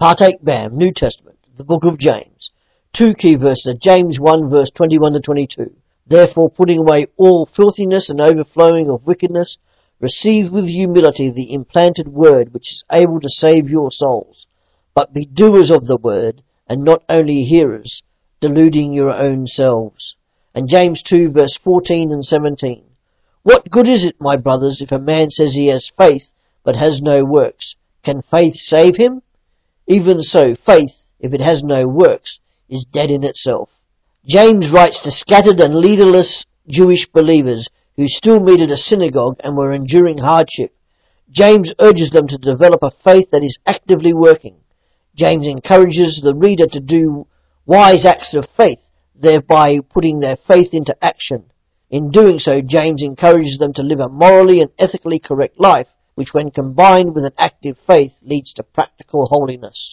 Partake Bam, New Testament, the book of James. Two key verses, James 1 verse 21 to 22. Therefore putting away all filthiness and overflowing of wickedness, receive with humility the implanted word which is able to save your souls. But be doers of the word, and not only hearers, deluding your own selves. And James 2 verse 14 and 17. What good is it, my brothers, if a man says he has faith, but has no works? Can faith save him? Even so, faith, if it has no works, is dead in itself. James writes to scattered and leaderless Jewish believers who still meet at a synagogue and were enduring hardship. James urges them to develop a faith that is actively working. James encourages the reader to do wise acts of faith, thereby putting their faith into action. In doing so, James encourages them to live a morally and ethically correct life, which when combined with an active faith leads to practical holiness.